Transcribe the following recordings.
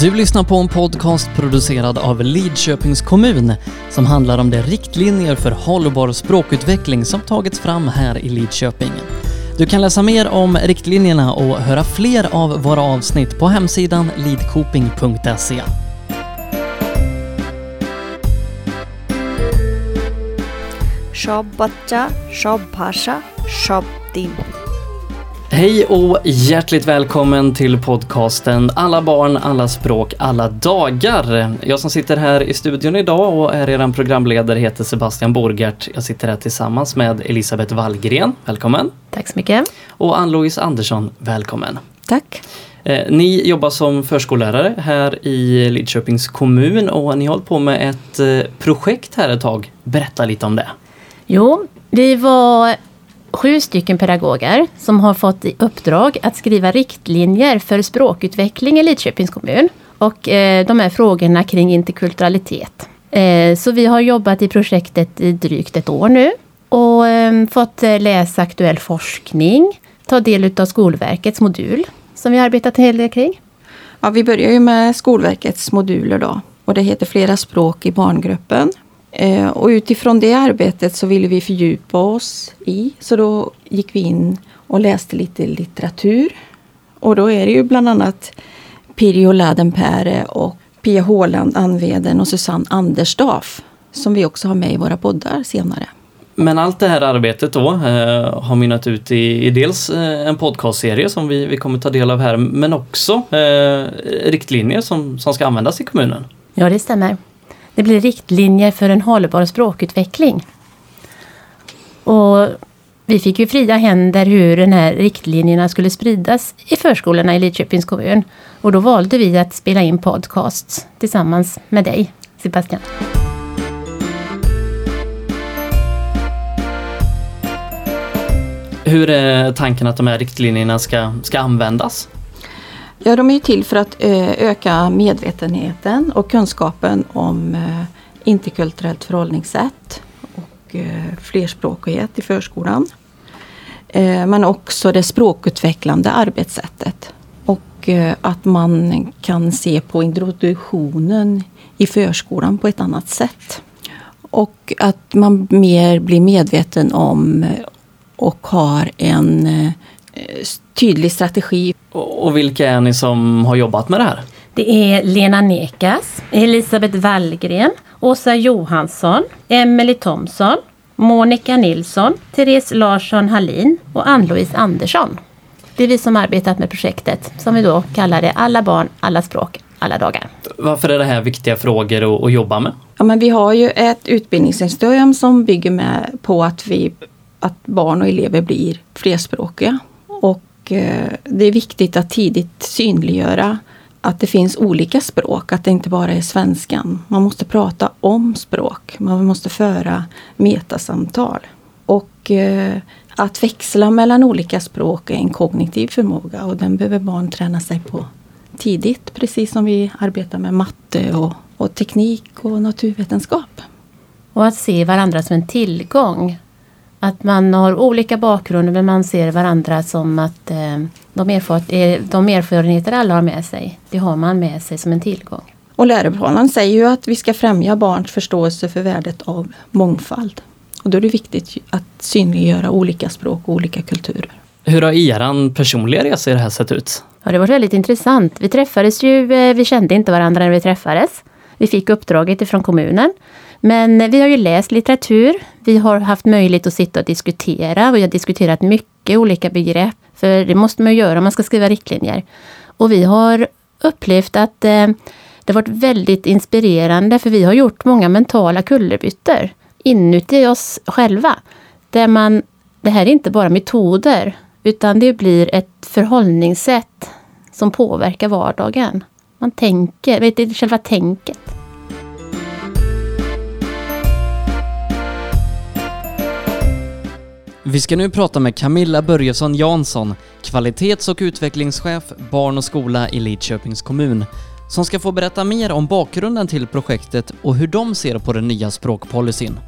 Du lyssnar på en podcast producerad av Lidköpings kommun som handlar om de riktlinjer för hållbar språkutveckling som tagits fram här i Lidköping. Du kan läsa mer om riktlinjerna och höra fler av våra avsnitt på hemsidan lidkoping.se. Shobbacha, shobbhasha, shobbdin. Hej och hjärtligt välkommen till podcasten Alla barn, alla språk, alla dagar. Jag som sitter här i studion idag och är eran programledare heter Sebastian Borgert. Jag sitter här tillsammans med Elisabeth Wallgren. Välkommen! Tack så mycket. Och Ann-Louise Andersson. Välkommen! Tack. Eh, Ni jobbar som förskollärare här i Lidköpings kommun och ni har hållit på med ett eh, projekt här ett tag. Berätta lite om det. Jo, vi var sju stycken pedagoger som har fått i uppdrag att skriva riktlinjer för språkutveckling i Lidköpings kommun. Och eh, de här frågorna kring interkulturalitet. Eh, så vi har jobbat i projektet i drygt ett år nu och ehm, eh, fått läsa aktuell forskning, ta del av Skolverkets modul som vi arbetat en hel del kring. Ja, vi börjar ju med Skolverkets moduler då. Och det heter Flera språk i barngruppen. Eh, och utifrån det arbetet så ville vi fördjupa oss i. Så då gick vi in och läste lite litteratur. Och då är det ju bland annat Pirjo Lädenpääre och Pia Håland Anveden och Susanne Andersdorf. Som vi också har med i våra poddar senare. Men allt det här arbetet då eh, har mynnat ut i, i dels eh, en podcastserie som vi, vi kommer ta del av här men också eh, riktlinjer som, som ska användas i kommunen. Ja, det stämmer. Det blir riktlinjer för en hållbar språkutveckling. Och vi fick ju fria händer hur den här riktlinjerna skulle spridas i förskolorna i Lidköpings kommun. Och då valde vi att spela in podcasts tillsammans med dig, Sebastian. Hur är tanken att de här riktlinjerna ska, ska användas? Ja, de är ju till för att eh, öka medvetenheten och kunskapen om eh, interkulturellt förhållningssätt och eh, flerspråkighet i förskolan. Men också det språkutvecklande arbetssättet. Och att man kan se på introduktionen i förskolan på ett annat sätt. Och att man mer blir medveten om och har en tydlig strategi. Och vilka är ni som har jobbat med det här? Det är Lena Nekas, Elisabeth Wallgren, Åsa Johansson, Emelie Thomsson, Monica Nilsson, Therese Larsson Hallin och Ann-Louise Andersson. Det är vi som arbetat med projektet som vi då kallar det Alla barn, alla språk, alla dagar. Varför är det här viktiga frågor att, att jobba med? Ja, men vi har ju ett utbildningssystem som bygger med på att, vi, att barn och elever blir flerspråkiga. Och eh, det är viktigt att tidigt synliggöra att det finns olika språk, att det inte bara är svenskan. Man måste prata om språk, man måste föra metasamtal. Och eh, att växla mellan olika språk är en kognitiv förmåga och den behöver barn träna sig på tidigt. Precis som vi arbetar med matte och, och teknik och naturvetenskap. Och att se varandra som en tillgång. Att man har olika bakgrunder men man ser varandra som att eh, de, erfar de erfarenheter alla har med sig, det har man med sig som en tillgång. Och läroplanen säger ju att vi ska främja barns förståelse för värdet av mångfald. Och då är det viktigt att synliggöra olika språk och olika kulturer. Hur har eran personliga resa i det här sett ut? Ja, det var väldigt intressant. Vi träffades ju, eh, vi kände inte varandra när vi träffades. Vi fick uppdraget ifrån kommunen. Men eh, vi har ju läst litteratur. Vi har haft möjlighet att sitta och diskutera. Vi har diskuterat mycket olika begrepp. För det måste man ju göra om man ska skriva riktlinjer. Och vi har upplevt att eh, det har varit väldigt inspirerande för vi har gjort många mentala kullerbyttor inuti oss själva. Där man, det här är inte bara metoder utan det blir ett förhållningssätt som påverkar vardagen. Man tänker, vet du, själva tänket. Vi ska nu prata med Camilla Börjesson Jansson, kvalitets och utvecklingschef barn och skola i Lidköpings kommun, som ska få berätta mer om bakgrunden till projektet och hur de ser på den nya språkpolicyn.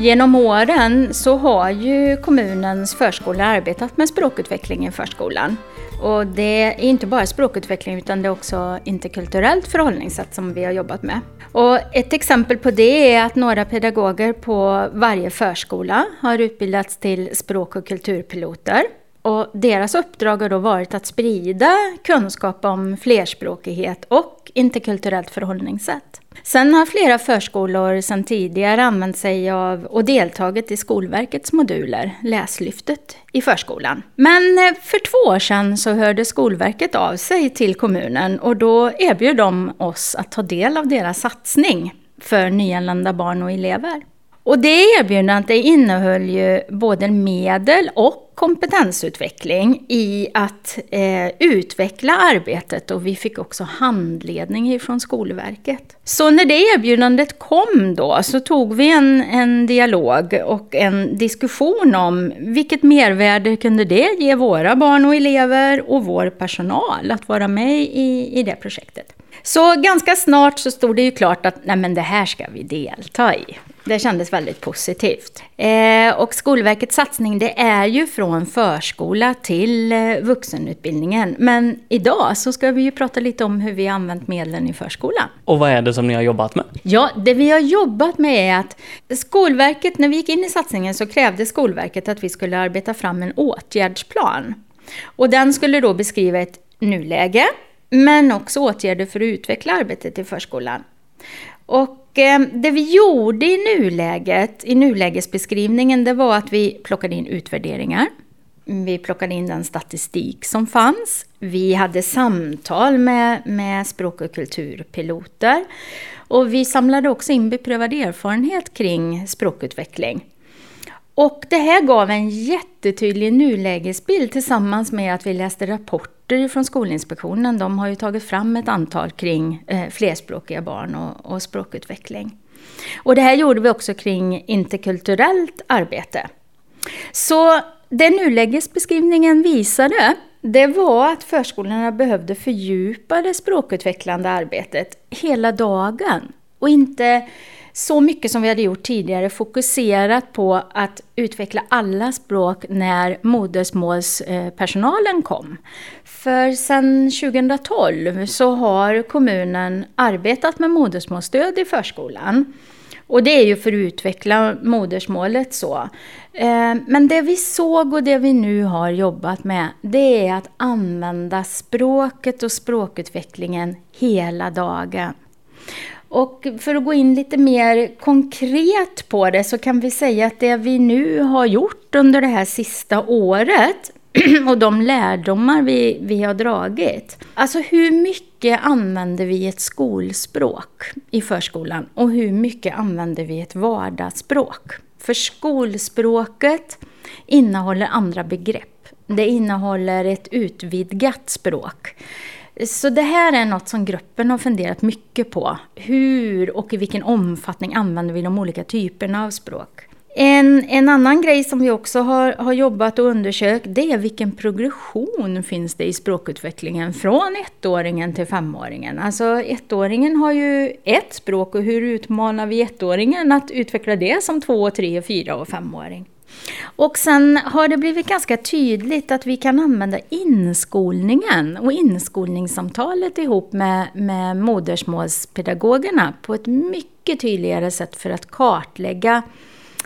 Genom åren så har ju kommunens förskola arbetat med språkutveckling i förskolan. Och det är inte bara språkutveckling utan det är också interkulturellt förhållningssätt som vi har jobbat med. Och ett exempel på det är att några pedagoger på varje förskola har utbildats till språk och kulturpiloter. Och deras uppdrag har då varit att sprida kunskap om flerspråkighet och interkulturellt förhållningssätt. Sen har flera förskolor sedan tidigare använt sig av och deltagit i Skolverkets moduler, Läslyftet, i förskolan. Men eh, för två år sedan så hörde Skolverket av sig till kommunen och då erbjöd de oss att ta del av deras satsning för nyanlända barn och elever. Och det erbjudandet innehöll ju både medel och kompetensutveckling i att eh, utveckla arbetet och vi fick också handledning från Skolverket. Så när det erbjudandet kom då så tog vi en, en dialog och en diskussion om vilket mervärde kunde det ge våra barn och elever och vår personal att vara med i, i det projektet. Så ganska snart så stod det ju klart att nej men det här ska vi delta i. Det kändes väldigt positivt. Eh, och Skolverkets satsning det är ju från förskola till eh, vuxenutbildningen. Men idag så ska vi ju prata lite om hur vi har använt medlen i förskolan. Och vad är det som ni har jobbat med? Ja, det vi har jobbat med är att Skolverket, när vi gick in i satsningen så krävde Skolverket att vi skulle arbeta fram en åtgärdsplan. Och den skulle då beskriva ett nuläge, men också åtgärder för att utveckla arbetet i förskolan. Och eh, det vi gjorde i nuläget, i nulägesbeskrivningen, det var att vi plockade in utvärderingar. Vi plockade in den statistik som fanns. Vi hade samtal med, med språk och kulturpiloter. Och vi samlade också in beprövad erfarenhet kring språkutveckling. Och det här gav en jättetydlig nulägesbild tillsammans med att vi läste rapporter från Skolinspektionen. De har ju tagit fram ett antal kring eh, flerspråkiga barn och, och språkutveckling. Och det här gjorde vi också kring interkulturellt arbete. Så det nulägesbeskrivningen visade det var att förskolorna behövde fördjupa det språkutvecklande arbetet hela dagen och inte så mycket som vi hade gjort tidigare fokuserat på att utveckla alla språk när modersmålspersonalen kom. För sedan 2012 så har kommunen arbetat med modersmålsstöd i förskolan. Och det är ju för att utveckla modersmålet så. Eh, men det vi såg och det vi nu har jobbat med, det är att använda språket och språkutvecklingen hela dagen. Och för att gå in lite mer konkret på det så kan vi säga att det vi nu har gjort under det här sista året och de lärdomar vi, vi har dragit. Alltså hur mycket använder vi ett skolspråk i förskolan och hur mycket använder vi ett vardagsspråk? För skolspråket innehåller andra begrepp. Det innehåller ett utvidgat språk. Så det här är något som gruppen har funderat mycket på. Hur och i vilken omfattning använder vi de olika typerna av språk? En, en annan grej som vi också har, har jobbat och undersökt det är vilken progression finns det i språkutvecklingen från ettåringen till femåringen. Alltså ettåringen har ju ett språk och hur utmanar vi ettåringen att utveckla det som två, tre, fyra och femåring? Och sen har det blivit ganska tydligt att vi kan använda inskolningen och inskolningssamtalet ihop med, med modersmålspedagogerna på ett mycket tydligare sätt för att kartlägga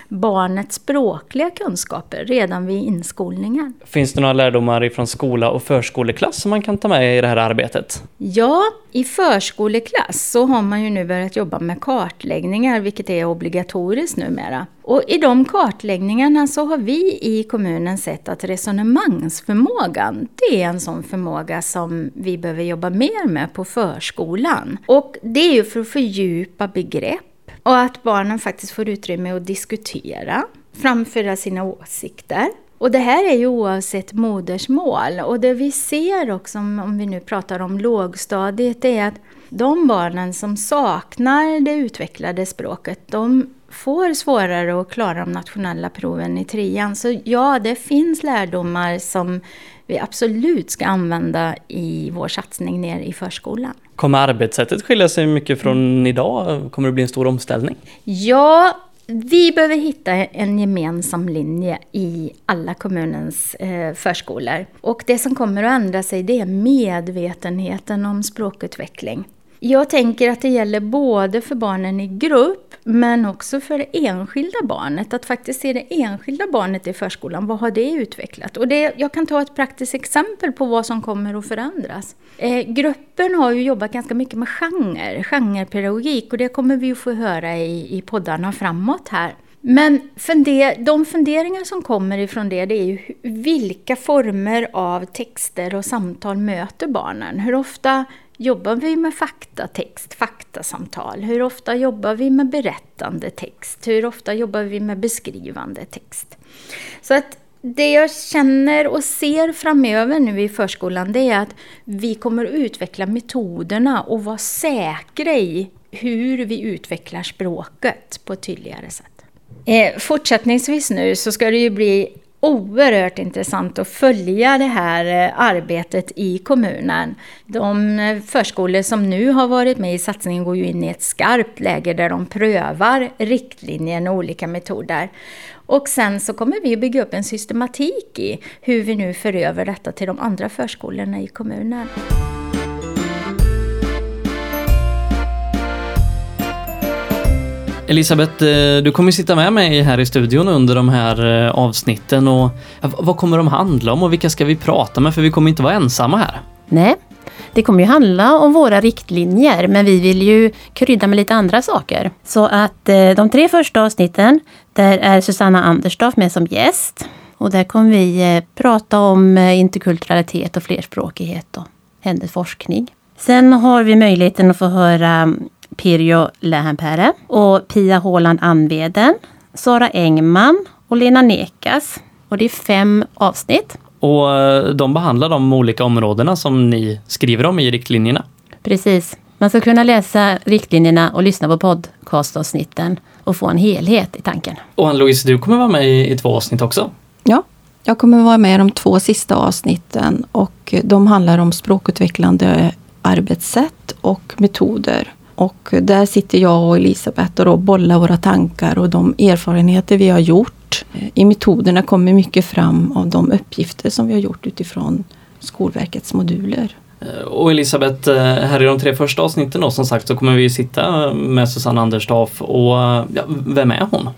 barnets språkliga kunskaper redan vid inskolningen. Finns det några lärdomar från skola och förskoleklass som man kan ta med i det här arbetet? Ja, i förskoleklass så har man ju nu börjat jobba med kartläggningar, vilket är obligatoriskt numera. Och i de kartläggningarna så har vi i kommunen sett att resonemangsförmågan, det är en sån förmåga som vi behöver jobba mer med på förskolan. Och det är ju för att fördjupa begrepp och att barnen faktiskt får utrymme att diskutera, framföra sina åsikter. Och det här är ju oavsett modersmål. Och det vi ser också, om vi nu pratar om lågstadiet, är att de barnen som saknar det utvecklade språket, de får svårare att klara de nationella proven i trean. Så ja, det finns lärdomar som vi absolut ska använda i vår satsning ner i förskolan. Kommer arbetssättet skilja sig mycket från idag? Kommer det bli en stor omställning? Ja, vi behöver hitta en gemensam linje i alla kommunens eh, förskolor. Och det som kommer att ändra sig det är medvetenheten om språkutveckling. Jag tänker att det gäller både för barnen i grupp men också för det enskilda barnet. Att faktiskt se det enskilda barnet i förskolan. Vad har det utvecklat? Och det, jag kan ta ett praktiskt exempel på vad som kommer att förändras. Eh, gruppen har ju jobbat ganska mycket med genre, genrepedagogik och det kommer vi att få höra i, i poddarna framåt här. Men funder, de funderingar som kommer ifrån det, det är ju vilka former av texter och samtal möter barnen? Hur ofta Jobbar vi med faktatext, faktasamtal? Hur ofta jobbar vi med berättande text? Hur ofta jobbar vi med beskrivande text? Så att det jag känner och ser framöver nu i förskolan det är att vi kommer att utveckla metoderna och vara säkra i hur vi utvecklar språket på ett tydligare sätt. Eh, fortsättningsvis nu så ska det ju bli oerhört intressant att följa det här eh, arbetet i kommunen. De eh, förskolor som nu har varit med i satsningen går ju in i ett skarpt läge där de prövar riktlinjer och olika metoder. Och sen så kommer vi att bygga upp en systematik i hur vi nu för över detta till de andra förskolorna i kommunen. Elisabeth, eh, du kommer sitta med mig här i studion under de här eh, avsnitten och eh, vad kommer de handla om och vilka ska vi prata med? För vi kommer inte vara ensamma här. Nej, det kommer ju handla om våra riktlinjer men vi vill ju krydda med lite andra saker. Så att de tre första avsnitten, där är Susanna Anderstorff med som gäst. Och där kommer vi prata om interkulturalitet och flerspråkighet och hennes forskning. Sen har vi möjligheten att få höra mm, Pirjo Lähänpääre och Pia Håland Anveden, Sara Engman och Lena Nekas. Och det är fem avsnitt. Och eh, de behandlar de olika områdena som ni skriver om i riktlinjerna? Precis. Man ska kunna läsa riktlinjerna och lyssna på podcastavsnitten och få en helhet i tanken. Och Ann-Louise, du kommer vara med i två avsnitt också? Ja, jag kommer vara med i de två sista avsnitten och de handlar om språkutvecklande arbetssätt och metoder. Och där sitter jag och Elisabeth och bollar våra tankar och de erfarenheter vi har gjort. I metoderna kommer mycket fram av de uppgifter som vi har gjort utifrån Skolverkets moduler. Eh, och Elisabeth, eh, här i de tre första avsnitten då, som sagt så kommer vi sitta med Susanne Anderstorff och ja, vem är hon?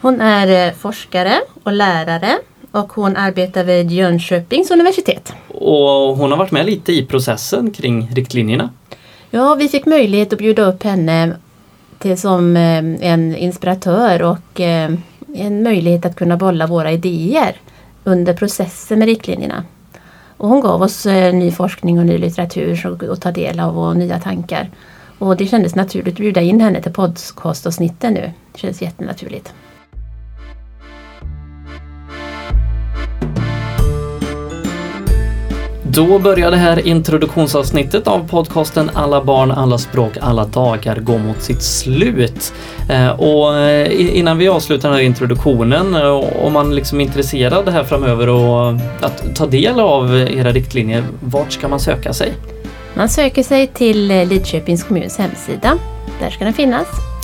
Hon är eh, forskare och lärare och hon arbetar vid Jönköpings universitet. Och hon har varit med lite i processen kring riktlinjerna. Ja, vi fick möjlighet att bjuda upp henne till som eh, en inspiratör och eh, en möjlighet att kunna bolla våra idéer under processen med riktlinjerna. Och hon gav oss eh, ny forskning och ny litteratur att ta del av och nya tankar. Och det kändes naturligt att bjuda in henne till podcastavsnitten nu. Det känns jättenaturligt. Då börjar det här introduktionsavsnittet av podcasten Alla barn, alla språk, alla dagar gå mot sitt slut. Eh, och eh, innan vi avslutar den här introduktionen, eh, om man liksom är intresserad här framöver och att ta del av era riktlinjer, vart ska man söka sig? Man söker sig till Lidköpings kommuns hemsida. Där ska den finnas.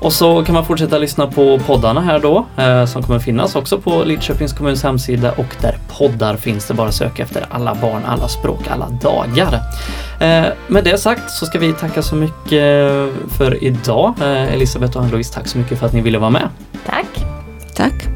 Och så kan man fortsätta lyssna på poddarna här då eh, som kommer finnas också på Lidköpings kommuns hemsida och där poddar finns det bara söka efter alla barn, alla språk, alla dagar. Eh, med det sagt så ska vi tacka så mycket för idag. Eh, Elisabeth och Ann-Louise, tack så mycket för att ni ville vara med. Tack!